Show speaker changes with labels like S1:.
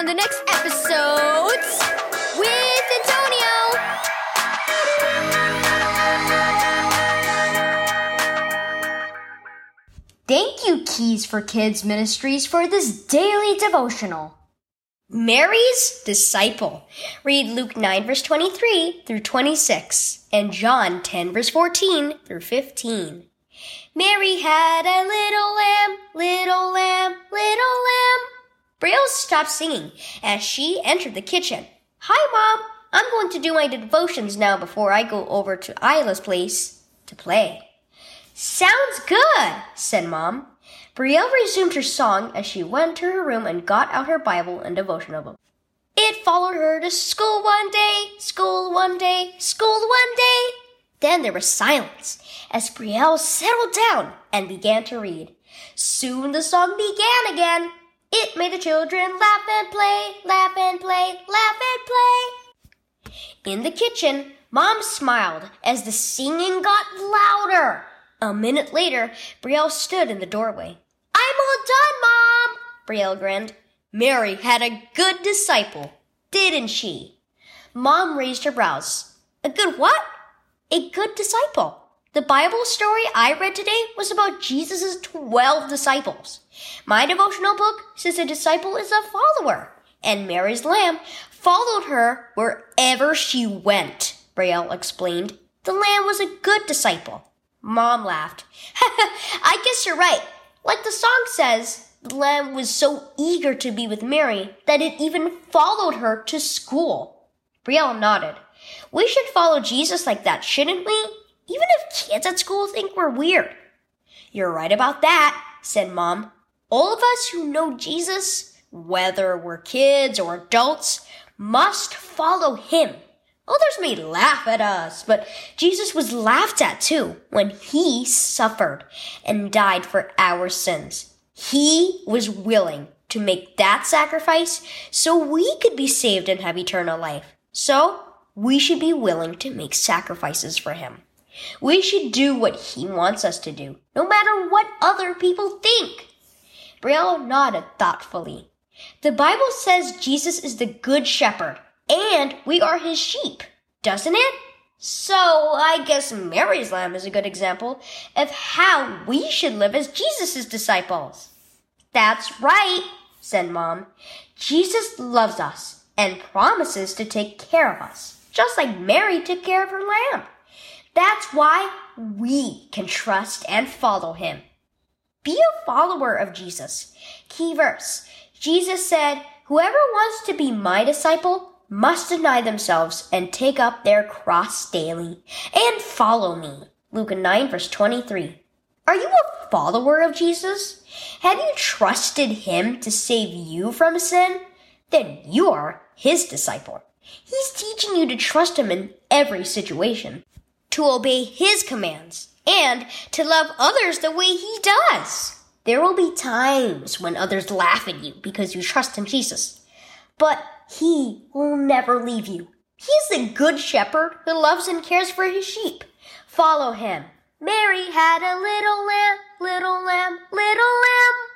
S1: on the next epiSOWdes with Antonio.
S2: Thank you, Keys for Kids Ministries, for this daily devotional.
S3: Mary's disciple. Read Luke 9, verse 23 through 26, and John 10, verse 14 through 15. Mary had a little lamb, little lamb, little lamb. Brielle stopped singing as she entered the kitchen. Hi, Mom. I'm going to do my devotions now before I go over to Isla's place to play. Sounds good, said Mom. Brielle resumed her song as she went to her room and got out her Bible and devotional book. It followed her to school one day, school one day, school one day. Then there was silence as Brielle settled down and began to read. Soon the song began again. It made the children laugh and play, laugh and play, laugh and play. In the kitchen, Mom smiled as the singing got louder. A minute later, Brielle stood in the doorway. I'm all done, Mom, Brielle grinned. Mary had a good disciple, didn't she? Mom raised her brows. A good what? A good disciple. The Bible story I read today was about Jesus' 12 disciples. My devotional book says a disciple is a follower, and Mary's lamb followed her wherever she went, Brielle explained. The lamb was a good disciple. Mom laughed. I guess you're right. Like the song says, the lamb was so eager to be with Mary that it even followed her to school. Brielle nodded. We should follow Jesus like that, shouldn't we? Even kids at school think we're weird. You're right about that, said Mom. All of us who know Jesus, whether we're kids or adults, must follow him. Others may laugh at us, but Jesus was laughed at too when he suffered and died for our sins. He was willing to make that sacrifice so we could be saved and have eternal life. So we should be willing to make sacrifices for him. We should do what he wants us to do, no matter what other people think. Brielle nodded thoughtfully. The Bible says Jesus is the good shepherd and we are his sheep, doesn't it? So I guess Mary's lamb is a good example of how we should live as Jesus' disciples. That's right, said Mom. Jesus loves us and promises to take care of us, just like Mary took care of her lamb. That's why we can trust and follow him. Be a follower of Jesus. Key verse. Jesus said, Whoever wants to be my disciple must deny themselves and take up their cross daily and follow me. Luke 9 verse 23. Are you a follower of Jesus? Have you trusted him to save you from sin? Then you are his disciple. He's teaching you to trust him in every situation, to obey his commands, and to love others the way he does. There will be times when others laugh at you because you trust in Jesus. But he will never leave you. He's the good shepherd who loves and cares for his sheep. Follow him. Mary had a little lamb, little lamb, little lamb.